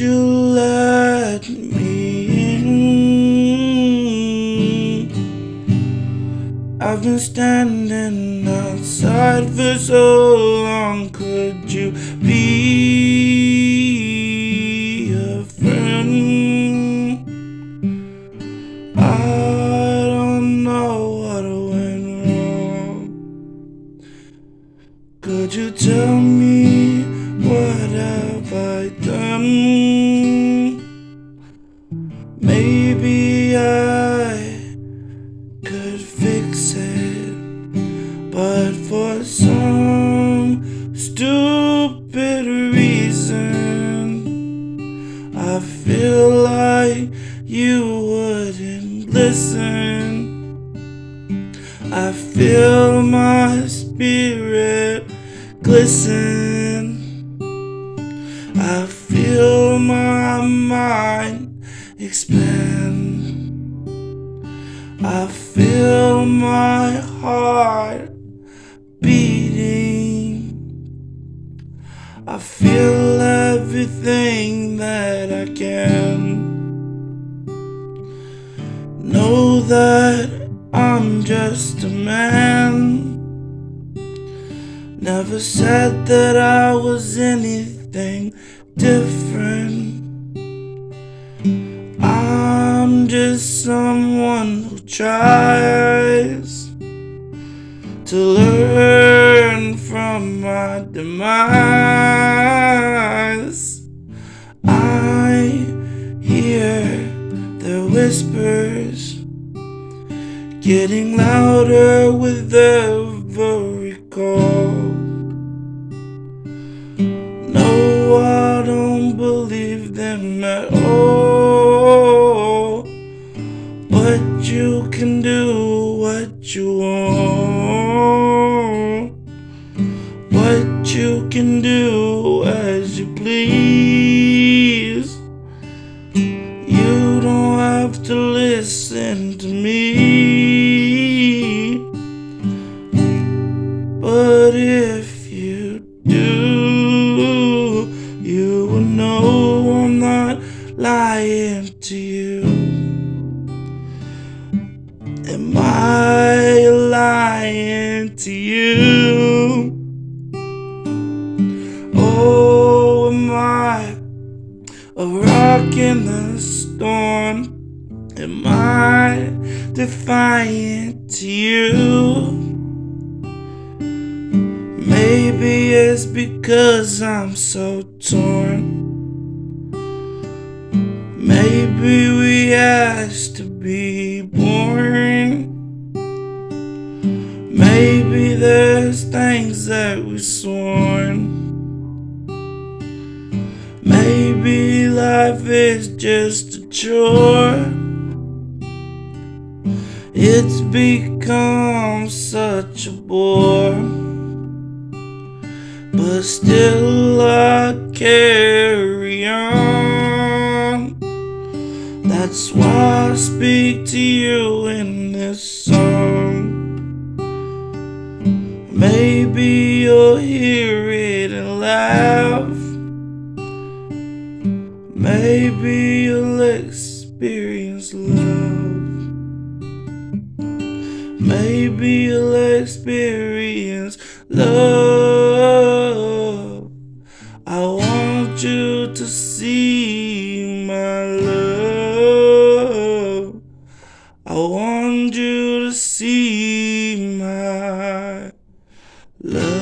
You let me in? I've been standing outside for so long. Could you be a friend? I don't know what went wrong. Could you tell me what have I done? I feel like you wouldn't listen. I feel my spirit glisten. I feel my mind expand. I feel my heart beating. I feel everything that I can. Know that I'm just a man. Never said that I was anything different. I'm just someone who tries to learn from my demise. Whispers getting louder with every call. No, I don't believe them at all. But you can do what you want. Listen to me. But if you do, you will know I'm not lying to you. Am I lying to you? Oh, am I a rock in the storm? I defiant to you? Maybe it's because I'm so torn. Maybe we asked to be born. Maybe there's things that we sworn. Maybe life is just a chore. It's become such a bore. But still I carry on. That's why I speak to you in this song. Maybe you'll hear it and laugh. Maybe you'll experience love. I want you to see my love. I want you to see my love.